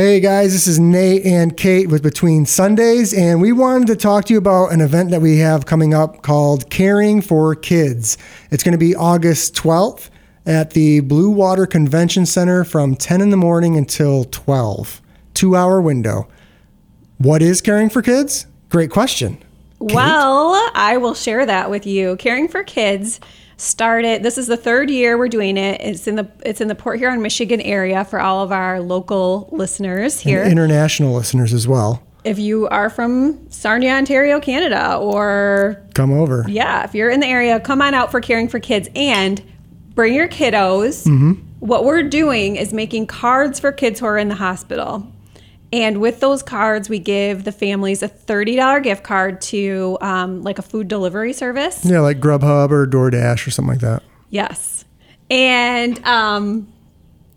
Hey guys, this is Nate and Kate with Between Sundays, and we wanted to talk to you about an event that we have coming up called Caring for Kids. It's going to be August 12th at the Blue Water Convention Center from 10 in the morning until 12. Two hour window. What is Caring for Kids? Great question. Kate? Well, I will share that with you. Caring for Kids started this is the third year we're doing it. It's in the it's in the Port Huron, Michigan area for all of our local listeners here. And international listeners as well. if you are from Sarnia, Ontario, Canada, or Come over. yeah, if you're in the area, come on out for Caring for Kids and bring your kiddos. Mm-hmm. What we're doing is making cards for kids who are in the hospital. And with those cards, we give the families a $30 gift card to um, like a food delivery service. Yeah, like Grubhub or DoorDash or something like that. Yes. And um,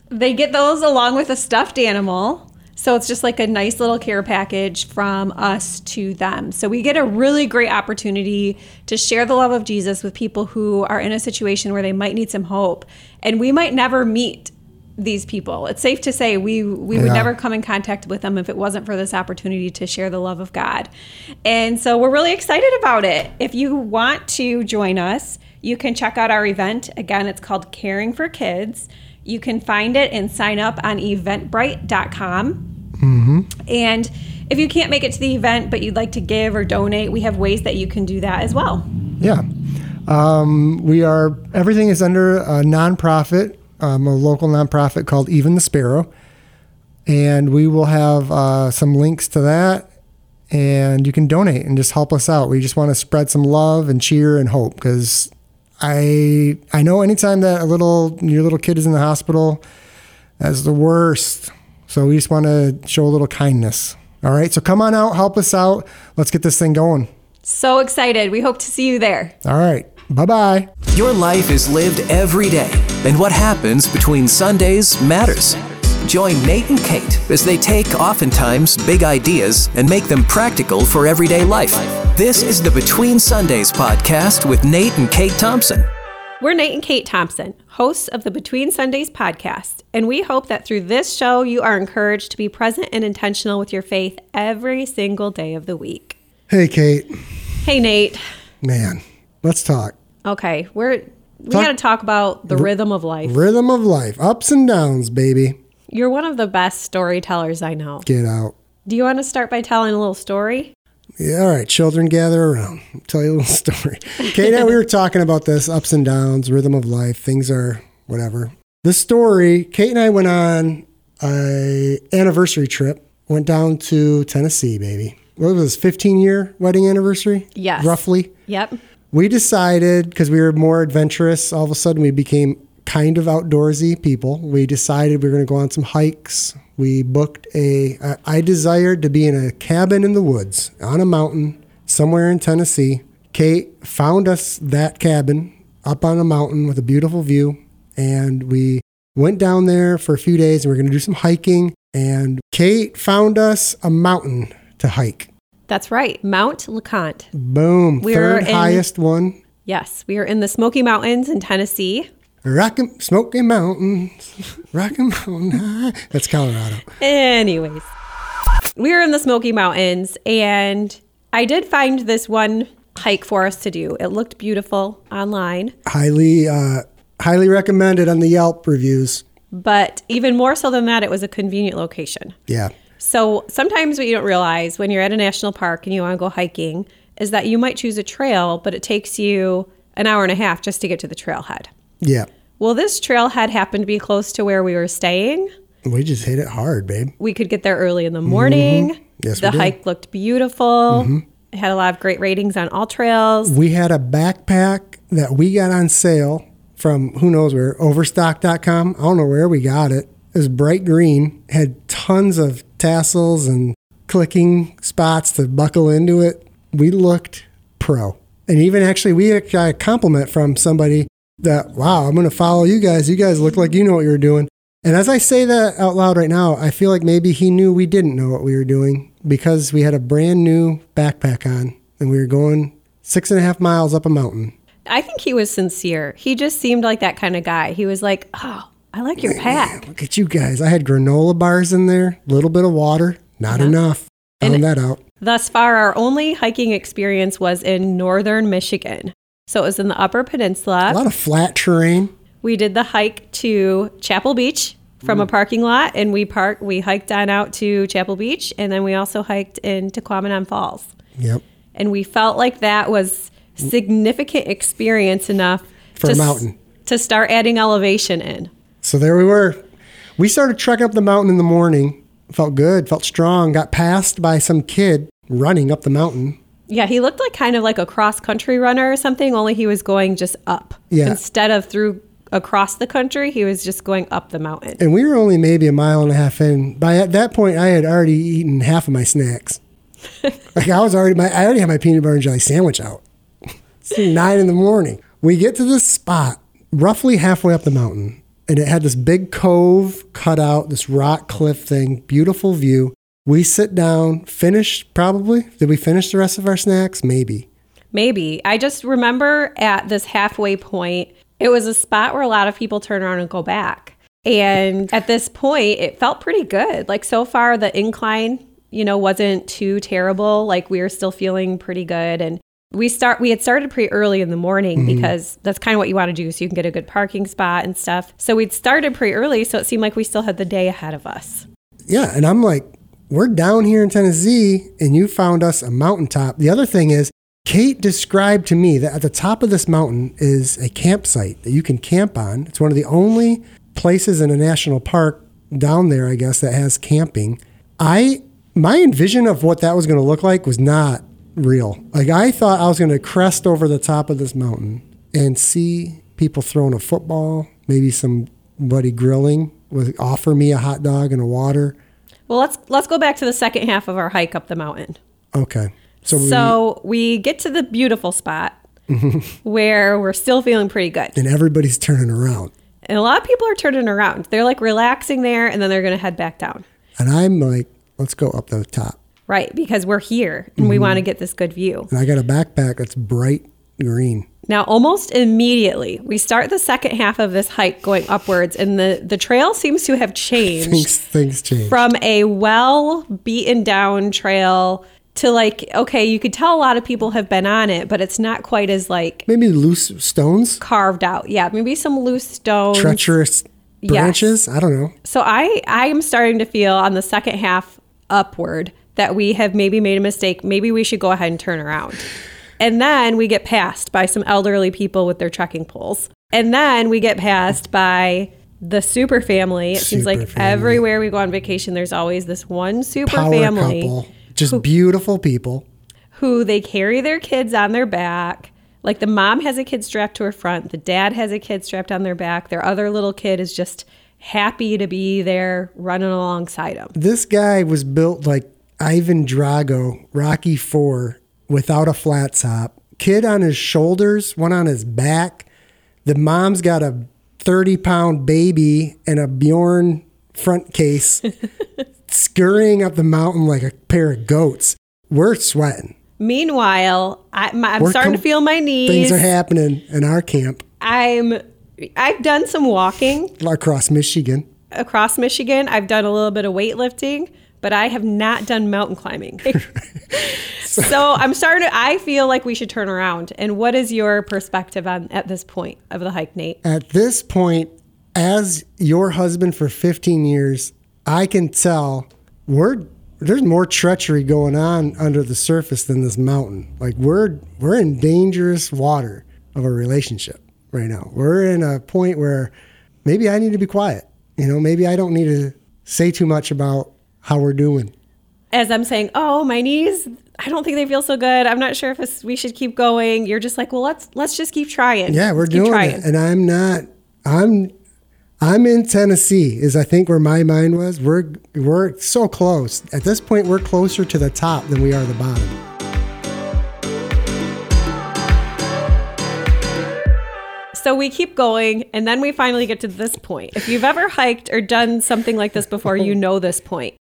they get those along with a stuffed animal. So it's just like a nice little care package from us to them. So we get a really great opportunity to share the love of Jesus with people who are in a situation where they might need some hope. And we might never meet these people. It's safe to say we we would Yeah. never come in contact with them if it wasn't for this opportunity to share the love of God. And so we're really excited about it. If you want to join us, you can check out our event. Again, it's called Caring for Kids. You can find it and sign up on eventbrite.com. And if you can't make it to the event, but you'd like to give or donate, we have ways that you can do that as well. Yeah. Um, we are, everything is under a nonprofit, um, a local nonprofit called Even the Sparrow. And we will have uh, some links to that. And you can donate and just help us out. We just want to spread some love and cheer and hope because I I know anytime that a little your little kid is in the hospital, that's the worst. So we just want to show a little kindness. All right. So come on out, help us out. Let's get this thing going. So excited. We hope to see you there. All right. Bye bye. Your life is lived every day, and what happens between Sundays matters. Join Nate and Kate as they take oftentimes big ideas and make them practical for everyday life. This is the Between Sundays podcast with Nate and Kate Thompson. We're Nate and Kate Thompson, hosts of the Between Sundays podcast, and we hope that through this show you are encouraged to be present and intentional with your faith every single day of the week. Hey, Kate. Hey Nate. Man, let's talk. Okay, we're we got to talk about the rhythm of life. Rhythm of life, ups and downs, baby. You're one of the best storytellers I know. Get out. Do you want to start by telling a little story? Yeah, all right, children, gather around. I'll tell you a little story. Kate and I, we were talking about this ups and downs, rhythm of life. Things are whatever. The story, Kate and I went on a anniversary trip, went down to Tennessee, baby. What was this, 15 year wedding anniversary? Yes. Roughly. Yep. We decided because we were more adventurous all of a sudden we became kind of outdoorsy people. We decided we were going to go on some hikes. We booked a I- desired to be in a cabin in the woods on a mountain somewhere in tennessee. Kate found us that cabin up on a mountain with a beautiful view and we went down there for a few days and we are going to do some hiking. And kate found us a mountain to hike That's right. Mount LeConte. boom We're third in- highest one Yes, we are in the Smoky Mountains in Tennessee. Rockin' Smoky Mountains, Rockin' Mountain High. That's Colorado. Anyways, we were in the Smoky Mountains, and I did find this one hike for us to do. It looked beautiful online, Highly, uh, highly recommended on the Yelp reviews. but even more so than that, it was a convenient location. Yeah, So sometimes what you don't realize when you're at a national park and you want to go hiking is that you might choose a trail, but it takes you an hour and a half just to get to the trailhead. yeah. Well, this trailhead happened to be close to where we were staying. We just hit it hard, babe. We could get there early in the morning. Mm-hmm. Yes, the we did. hike looked beautiful. Mm-hmm. It had a lot of great ratings on AllTrails. We had a backpack that we got on sale from who knows where, overstock.com. I don't know where we got it. It was bright green, had tons of tassels and clicking spots to buckle into it. We looked pro. And even actually, we got a compliment from somebody that, wow, I'm going to follow you guys. You guys look like you know what you're doing. And as I say that out loud right now, I feel like maybe he knew we didn't know what we were doing because we had a brand new backpack on and we were going six and a half miles up a mountain. I think he was sincere. He just seemed like that kind of guy. He was like, "Oh, I like your pack. Look at you guys. I had granola bars in there, a little bit of water, not enough. Found that out. Thus far, our only hiking experience was in northern Michigan. So it was in the Upper Peninsula. A lot of flat terrain. We did the hike to Chapel Beach from a mm. parking lot, and we park. We hiked on out to Chapel Beach, and then we also hiked into Quamanon Falls. Yep. And we felt like that was mm. significant experience enough For to, a s- mountain. to start adding elevation in. So there we were. We started trekking up the mountain in the morning. Felt good, felt strong. Got passed by some kid running up the mountain. Yeah, he looked like kind of like a cross country runner or something, only he was going just up. Yeah. Instead of through across the country, he was just going up the mountain. And we were only maybe a mile and a half in. By at that point, I had already eaten half of my snacks. like I was already, my, I already had my peanut butter and jelly sandwich out. It's nine in the morning. We get to this spot, roughly halfway up the mountain, and it had this big cove cut out, this rock cliff thing, beautiful view. We sit down, finish probably. Did we finish the rest of our snacks? Maybe. Maybe. I just remember at this halfway point, it was a spot where a lot of people turn around and go back. And at this point, it felt pretty good. Like so far, the incline, you know, wasn't too terrible. Like we were still feeling pretty good. And we start we had started pretty early in the morning mm-hmm. because that's kind of what you want to do so you can get a good parking spot and stuff. So we'd started pretty early, so it seemed like we still had the day ahead of us. Yeah, and I'm like, we're down here in Tennessee, and you found us a mountaintop. The other thing is, Kate described to me that at the top of this mountain is a campsite that you can camp on. It's one of the only places in a national park down there, I guess, that has camping. I my envision of what that was going to look like was not real. Like I thought I was going to crest over the top of this mountain and see people throwing a football, maybe somebody grilling, with offer me a hot dog and a water. Well, let's let's go back to the second half of our hike up the mountain. Okay. So, we, So we get to the beautiful spot where we're still feeling pretty good. and everybody's turning around. And a lot of people are turning around. They're like relaxing there and then they're going to head back down. And I'm like, let's go up the top. Right. Because we're here and we want to mm-hmm. get this good view. And I got a backpack that's bright green. Now, almost immediately, we start the second half of this hike going upwards, and the, the trail seems to have changed Things things change. from a well beaten down trail to like, okay, you could tell a lot of people have been on it, but it's not quite as like Maybe loose stones, carved out. Yeah, maybe some loose stones. treacherous Yes. branches. I don't know. So I I am starting to feel on the second half upward that we have maybe made a mistake. Maybe we should go ahead and turn around. And then we get passed by some elderly people with their trekking poles. And then we get passed by the super family. It seems like family. everywhere we go on vacation, there's always this one super Power family couple, just beautiful people. who they carry their kids on their back. Like the mom has a kid strapped to her front, the dad has a kid strapped on their back. Their other little kid is just happy to be there running alongside them. This guy was built like Ivan Drago, Rocky Four, without a flat top. Kid on his shoulders, one on his back. The mom's got a 30 pound baby and a Bjorn front case, scurrying up the mountain like a pair of goats. We're sweating. Meanwhile, I, my, I'm We're starting com- to feel my knees. Things are happening in our camp I'm I've done some walking across Michigan. across Michigan. I've done a little bit of weightlifting, but I have not done mountain climbing. so I'm starting to I feel like we should turn around. And what is your perspective on at this point of the hike, Nate? At this point, as your husband for 15 years, I can tell we're there's more treachery going on under the surface than this mountain. Like we're we're in dangerous water of a relationship right now. We're in a point where maybe I need to be quiet. You know, maybe I don't need to say too much about how we're doing. As I'm saying, oh, my knees, I don't think they feel so good. I'm not sure if we should keep going. You're just like, well, let's let's just keep trying. Yeah, we're Let's doing it, and I'm not. I'm. I'm in Tennessee. Is I think where my mind was. We're we're so close. At this point, we're closer to the top than we are the bottom. So we keep going, and then we finally get to this point. If you've ever hiked or done something like this before, you know this point.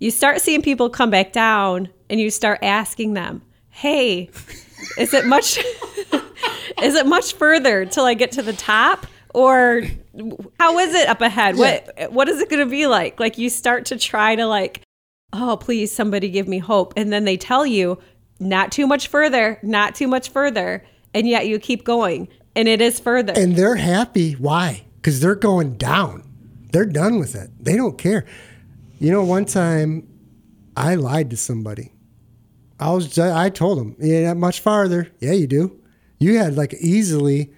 You start seeing people come back down, and you start asking them, "Hey, is it much? is it much further till I get to the top, or how is it up ahead? What what is it going to be like? Like you start to try to like, oh please somebody give me hope, and then they tell you not too much further, not too much further, and yet you keep going, and it is further. And they're happy. Why? Because they're going down. They're done with it. They don't care. You know, one time I lied to somebody. I was I told them, yeah, not much farther. Yeah, you do. You had like easily.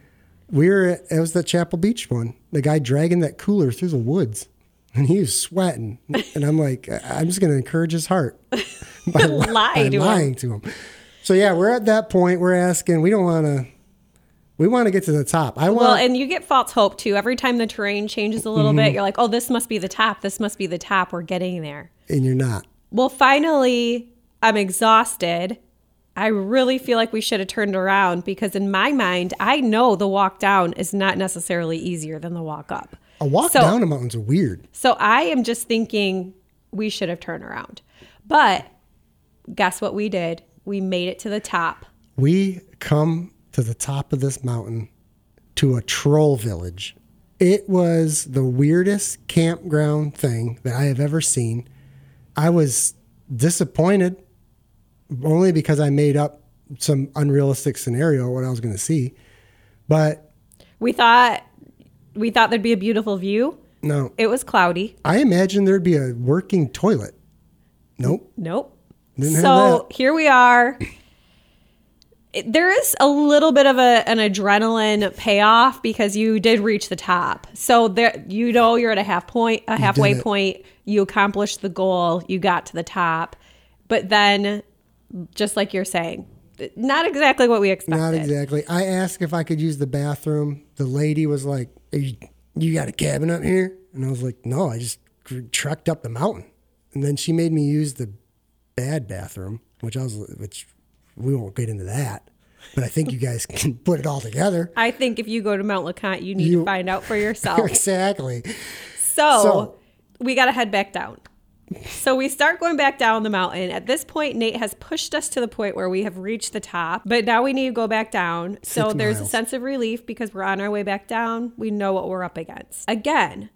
We were. At, it was the Chapel Beach one. The guy dragging that cooler through the woods, and he was sweating. And I'm like, I'm just going to encourage his heart by, Lie by to him. lying to him. So yeah, we're at that point. We're asking. We don't want to. We want to get to the top. I want. well, and you get false hope too. Every time the terrain changes a little Mm-hmm. bit, you're like, oh, this must be the top. This must be the top. We're getting there. and you're not. Well, finally, I'm exhausted. I really feel like we should have turned around because, in my mind, I know the walk down is not necessarily easier than the walk up. A walk So- down a mountain's weird. So I am just thinking we should have turned around. But guess what we did? We made it to the top. We come to the top of this mountain to a troll village. It was the weirdest campground thing that I have ever seen. I was disappointed only because I made up some unrealistic scenario what I was going to see. But We thought we thought there'd be a beautiful view. no, It was cloudy. I imagined there'd be a working toilet. Nope. Nope. Didn't so here we are. There is a little bit of a, an adrenaline payoff because you did reach the top. So there, you know, you're at a half point, a halfway it. point. You accomplished the goal. You got to the top, but then, just like you're saying, not exactly what we expected. Not exactly. I asked if I could use the bathroom. The lady was like, "Are you, you got a cabin up here?" And I was like, "No, I just tr- trekked up the mountain." And then she made me use the bad bathroom, which I was, which we won't get into that. But I think you guys can put it all together. I think if you go to Mount LeConte, you need You- to find out for yourself. exactly. So, So- we got to head back down. So we start going back down the mountain. At this point, Nate has pushed us to the point where we have reached the top, but now we need to go back down. so Six there's a sense of relief because we're on our way back down. We know what we're up against. Again,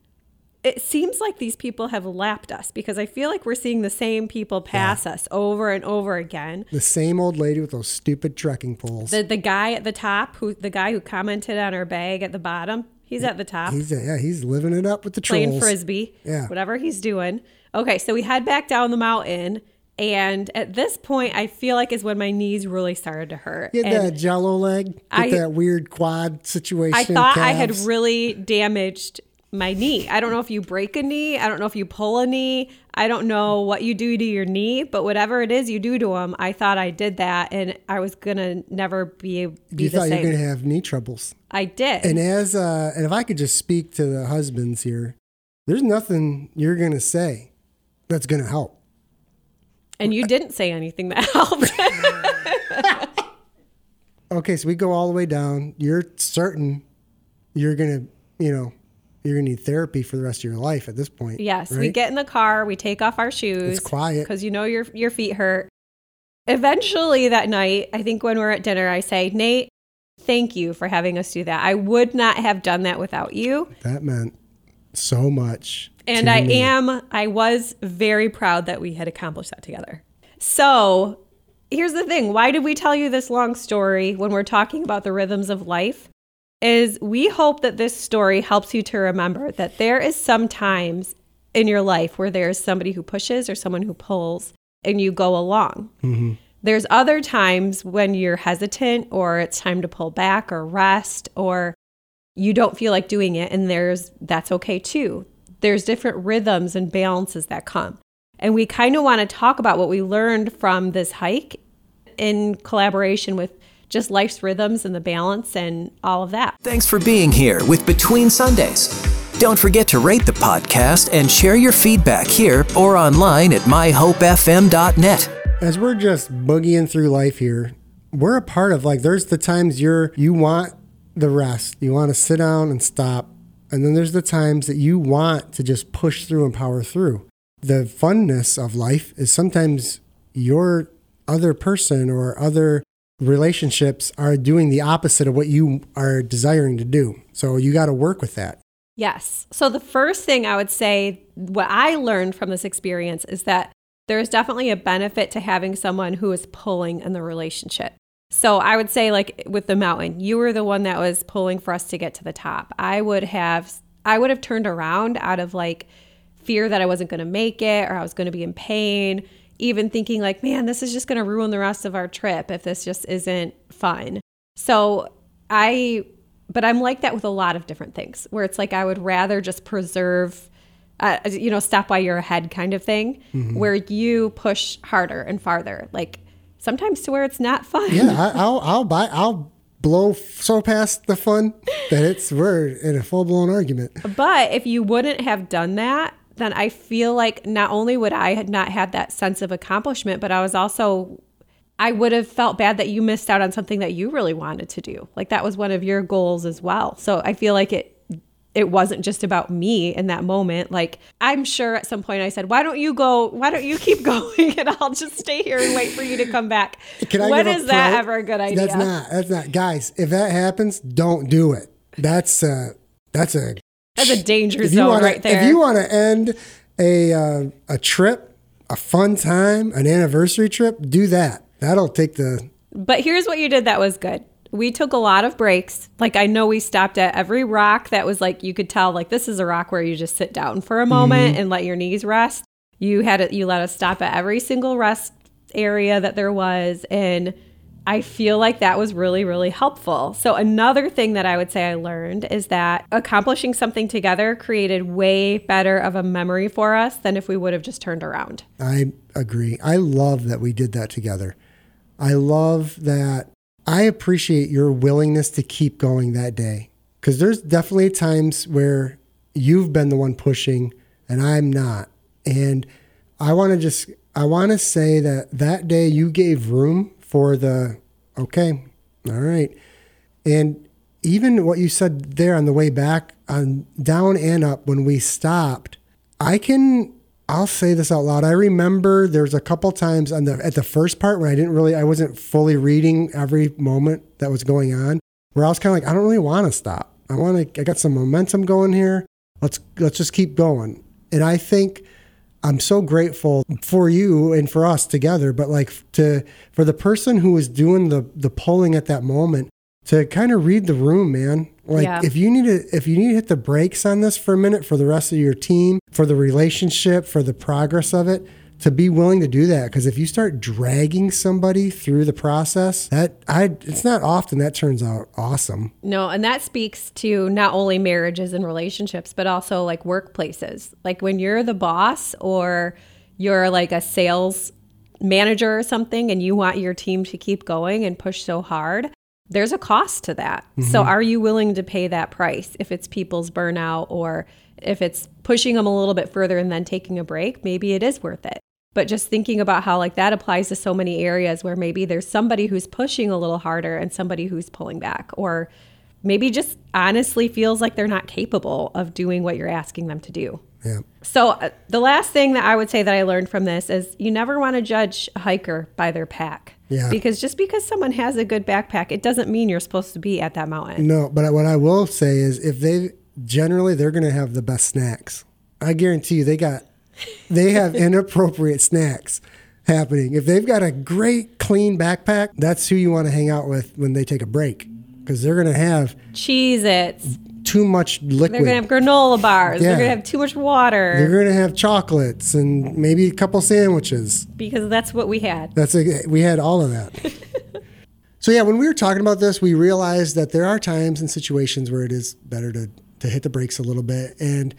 it seems like these people have lapped us because I feel like we're seeing the same people pass us over and over again. The same old lady with those stupid trekking poles. The the guy at the top, who the guy who commented on our bag at the bottom, he's at the top he's yeah, he's living it up with the playing trolls. frisbee, Yeah. whatever he's doing. Okay, so we head back down the mountain, and at this point, I feel like is when my knees really started to hurt. Had And that jello leg with I- that weird quad situation. I thought I had really damaged my knee. I don't know if you break a knee. I don't know if you pull a knee. I don't know what you do to your knee, but whatever it is you do to them, I thought I did that, and I was gonna never be be you the thought you same. were going to have knee troubles. I did. And as uh, and if I could just speak to the husbands here, there's nothing you're gonna say that's gonna help. and you didn't say anything that helped. Okay, so we go all the way down. You're certain you're gonna, you know, you're gonna need therapy for the rest of your life at this point. Yes, we get in the car, we take off our shoes. It's quiet. because you know your your feet hurt. Eventually that night, I think when we're at dinner, I say, Nate, thank you for having us do that. I would not have done that without you. that meant so much. And I me. am, I was very proud that we had accomplished that together. So here's the thing why did we tell you this long story when we're talking about the rhythms of life? Is we hope that this story helps you to remember that there is sometimes in your life where there is somebody who pushes or someone who pulls and you go along. Mm-hmm. There's other times when you're hesitant or it's time to pull back or rest or you don't feel like doing it and there's that's okay too. There's different rhythms and balances that come. And we kind of want to talk about what we learned from this hike in collaboration with just life's rhythms and the balance and all of that Thanks for being here with Between Sundays. Don't forget to rate the podcast and share your feedback here or online at myhopefm.net. as we're just boogieing through life here, we're a part of like there's the times you're you want the rest. You want to sit down and stop. And then there's the times that you want to just push through and power through. The funness of life is sometimes your other person or other relationships are doing the opposite of what you are desiring to do. So you got to work with that. Yes. So the first thing I would say, what I learned from this experience is that there's definitely a benefit to having someone who is pulling in the relationship. So I would say, like with the mountain, you were the one that was pulling for us to get to the top. I would have, I would have turned around out of like fear that I wasn't going to make it or I was going to be in pain, even thinking like, man, this is just going to ruin the rest of our trip if this just isn't fun. So I, but I'm like that with a lot of different things where it's like I would rather just preserve. Uh, you know, stop while you're ahead kind of thing, where you push harder and farther. Like sometimes to where it's not fun. Yeah, I, I'll I'll buy I'll blow so past the fun that it's we're in a full blown argument. But if you wouldn't have done that, then I feel like not only would I had not had that sense of accomplishment, but I was also I would have felt bad that you missed out on something that you really wanted to do. Like that was one of your goals as well. So I feel like it it wasn't just about me in that moment. Like I'm sure at some point I said, "Why don't you go? Why don't you keep going, and I'll just stay here and wait for you to come back." Can I when give that ever a good idea? That's not. That's not. Guys, if that happens, don't do it. That's uh that's a That's a danger if zone wanna, right there. If you want to end a uh, a trip, a fun time, an anniversary trip, do that. That'll take the But here's what you did that was good. We took a lot of breaks. Like I know we stopped at every rock that was like you could tell like this is a rock where you just sit down for a moment and let your knees rest. You had it you let us stop at every single rest area that there was and I feel like that was really really helpful. So another thing that I would say I learned is that accomplishing something together created way better of a memory for us than if we would have just turned around. I agree. I love that we did that together. I love that. I appreciate your willingness to keep going that day because there's definitely times where you've been the one pushing and I'm not. And I want to just, I want to say that that day you gave room for the, okay, all right. And even what you said there on the way back, on down and up when we stopped, I can I'll say this out loud. I remember there's a couple times on the at the first part when I didn't really I wasn't fully reading every moment that was going on, where I was kind of like, I don't really want to stop. I want to I got some momentum going here. Let's let's just keep going. And I think I'm so grateful for you and for us together, but like to for the person who was doing the the polling at that moment to kind of read the room, man. Like Yeah. if you need to if you need to hit the brakes on this for a minute for the rest of your team, for the relationship, for the progress of it, to be willing to do that because if you start dragging somebody through the process, that I it's not often that turns out awesome. No, and that speaks to not only marriages and relationships, but also like workplaces. Like when you're the boss or you're like a sales manager or something and you want your team to keep going and push so hard, there's a cost to that. So mm-hmm. are you willing to pay that price if it's people's burnout or if it's pushing them a little bit further and then taking a break? Maybe it is worth it. But just thinking about how like that applies to so many areas where maybe there's somebody who's pushing a little harder and somebody who's pulling back or maybe just honestly feels like they're not capable of doing what you're asking them to do. Yeah. So, uh, the last thing that I would say that I learned from this is you never want to judge a hiker by their pack. Yeah. Because just because someone has a good backpack, it doesn't mean you're supposed to be at that mountain. No, but what I will say is if they generally they're going to have the best snacks. I guarantee you they got they have inappropriate snacks happening. If they've got a great clean backpack, that's who you want to hang out with when they take a break because they're going to have Cheez-Its. too much liquid. They're going to have granola bars. They're going to have too much water They're going to have chocolates and maybe a couple sandwiches. because that's what we had. That's a, we had all of that. so yeah, when we were talking about this, we realized that there are times and situations where it is better to to hit the brakes a little bit. And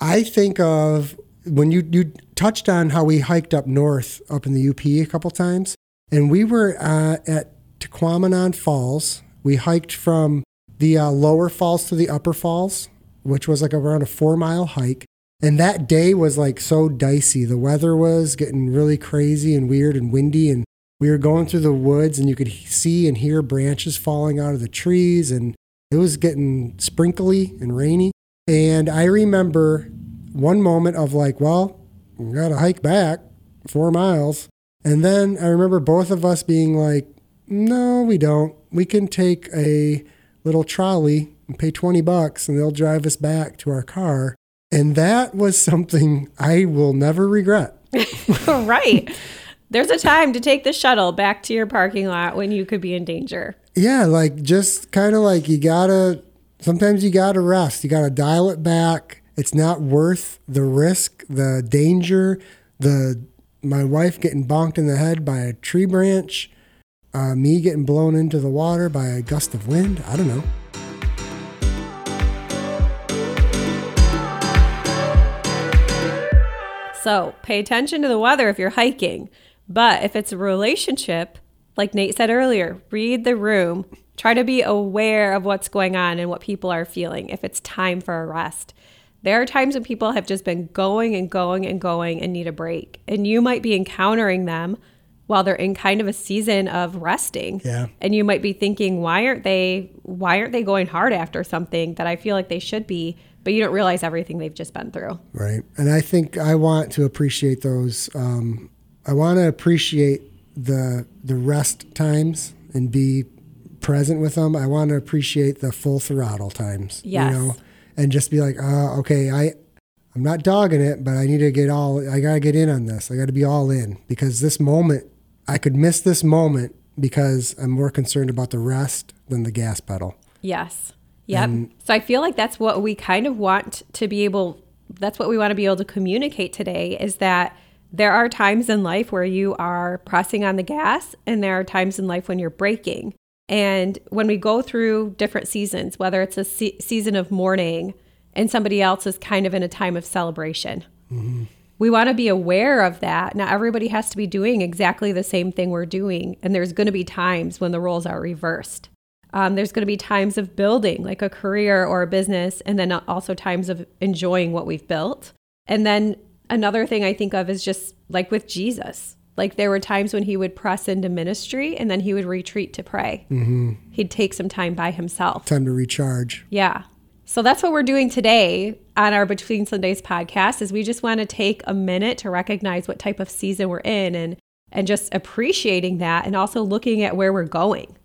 I think of when you you touched on how we hiked up north up in the UP a couple times, and we were uh, at Tahquamenon Falls. We hiked from the uh, lower falls to the upper falls, which was like around a four mile hike. And that day was like so dicey. The weather was getting really crazy and weird and windy. And we were going through the woods and you could see and hear branches falling out of the trees. And it was getting sprinkly and rainy. And I remember one moment of like, well, we got to hike back four miles. And then I remember both of us being like, No, we don't. We can take a little trolley and pay 20 bucks and they'll drive us back to our car. And that was something I will never regret. right. There's a time to take the shuttle back to your parking lot when you could be in danger. Yeah, like just kind of like you gotta, sometimes you gotta rest. You gotta dial it back. It's not worth the risk, the danger, the my wife getting bonked in the head by a tree branch, uh, me getting blown into the water by a gust of wind. I don't know. So pay attention to the weather if you're hiking. But if it's a relationship, like Nate said earlier, read the room. Try to be aware of what's going on and what people are feeling if it's time for a rest. There are times when people have just been going and going and going and need a break. And you might be encountering them while they're in kind of a season of resting. Yeah. And you might be thinking, why aren't they why aren't they going hard after something that I feel like they should be? But you don't realize everything they've just been through. Right. And I think I want to appreciate those. Um, I want to appreciate the the rest times and be present with them. I want to appreciate the full throttle times. Yes. You know, and just be like, uh, okay, I I'm not dogging it, but I need to get all. I gotta get in on this. I got to be all in because this moment, I could miss this moment because I'm more concerned about the rest than the gas pedal. Yes. Yep. so I feel like that's what we kind of want to be able that's what we want to be able to communicate today is that there are times in life where you are pressing on the gas and there are times in life when you're braking. And when we go through different seasons, whether it's a se- season of mourning and somebody else is kind of in a time of celebration. We want to be aware of that. Not everybody has to be doing exactly the same thing we're doing. And there's going to be times when the roles are reversed. Um, there's going to be times of building like a career or a business, and then also times of enjoying what we've built. And then another thing I think of is just like with Jesus. Like there were times when he would press into ministry and then he would retreat to pray. Mm-hmm. He'd take some time by himself. Time to recharge. Yeah. So that's what we're doing today on our Between Sundays podcast is we just want to take a minute to recognize what type of season we're in and and just appreciating that and also looking at where we're going.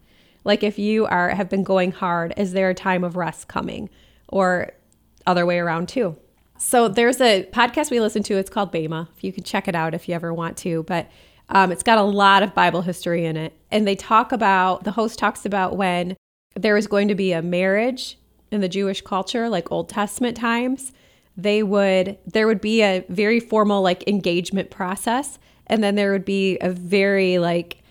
Like if you are have been going hard, is there a time of rest coming? Or other way around too. So there's a podcast we listen to. It's called Bema. You can check it out if you ever want to, but um, it's got a lot of Bible history in it, and they talk about the host talks about when there was going to be a marriage in the Jewish culture, like Old Testament times. They would there would be a very formal like engagement process, and then there would be a very like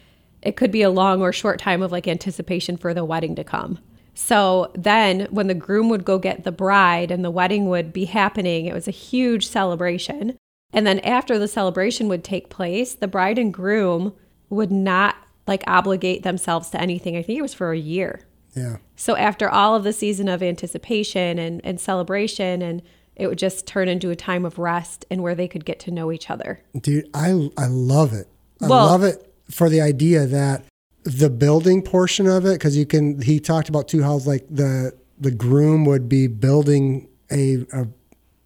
it could be a long or short time of like anticipation for the wedding to come. So then when the groom would go get the bride and the wedding would be happening, it was a huge celebration. And then after the celebration would take place, the bride and groom would not like obligate themselves to anything. I think it was for a year. Yeah. So after all of the season of anticipation and, and celebration and it would just turn into a time of rest and where they could get to know each other. Dude, I I love it. I Well- love it for the idea that the building portion of it, because you can. He talked about too how like the the groom would be building a, a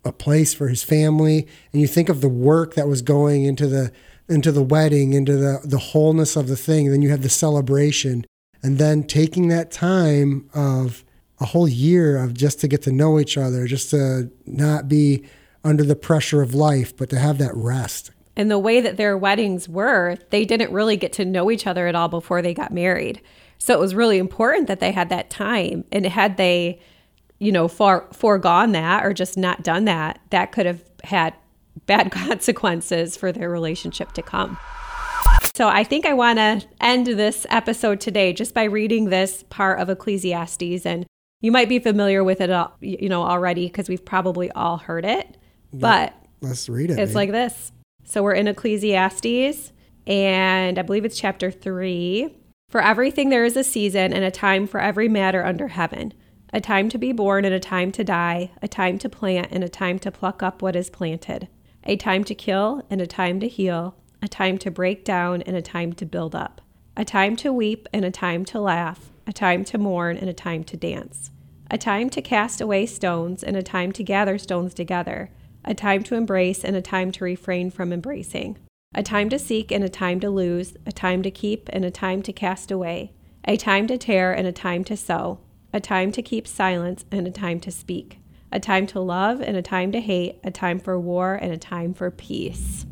a place for his family, and you think of the work that was going into the into the wedding, into the the wholeness of the thing. Then you have the celebration, and then taking that time of a whole year of just to get to know each other, just to not be under the pressure of life, but to have that rest. And the way that their weddings were, they didn't really get to know each other at all before they got married. So it was really important that they had that time. And had they, you know, far foregone that or just not done that, that could have had bad consequences for their relationship to come. So I think I want to end this episode today just by reading this part of Ecclesiastes and you might be familiar with it al- you know already because we've probably all heard it. But Let's read it. it's babe. like this. So we're in Ecclesiastes, and I believe it's chapter three. For everything there is a season and a time for every matter under heaven a time to be born and a time to die, a time to plant and a time to pluck up what is planted, a time to kill and a time to heal, a time to break down and a time to build up, a time to weep and a time to laugh, a time to mourn and a time to dance, a time to cast away stones and a time to gather stones together, a time to embrace and a time to refrain from embracing, A time to seek and a time to lose, a time to keep and a time to cast away, a time to tear and a time to sow, a time to keep silence and a time to speak, a time to love and a time to hate, a time for war and a time for peace.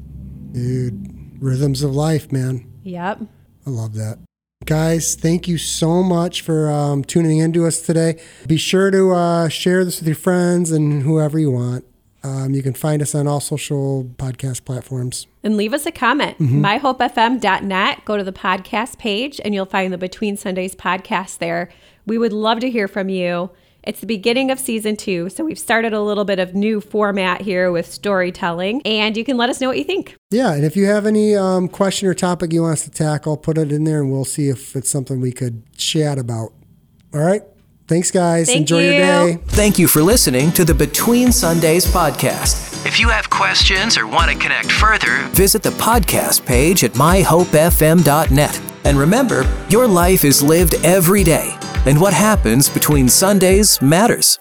Dude, rhythms of life, man. Yep. I love that. Guys, thank you so much for um, tuning in to us today. Be sure to uh, share this with your friends and whoever you want. Um, you can find us on all social podcast platforms. And leave us a comment. MyHopeFM.net. Go to the podcast page and you'll find the Between Sundays podcast there. We would love to hear from you. It's the beginning of season two, so we've started a little bit of new format here with storytelling, and you can let us know what you think. Yeah, and if you have any um, question or topic you want us to tackle, put it in there and we'll see if it's something we could chat about. All right. Thanks, guys. Thank Enjoy your day. Thank you for listening to the Between Sundays podcast. If you have questions or want to connect further, visit the podcast page at myhopefm.net. And remember, your life is lived every day, and what happens between Sundays matters.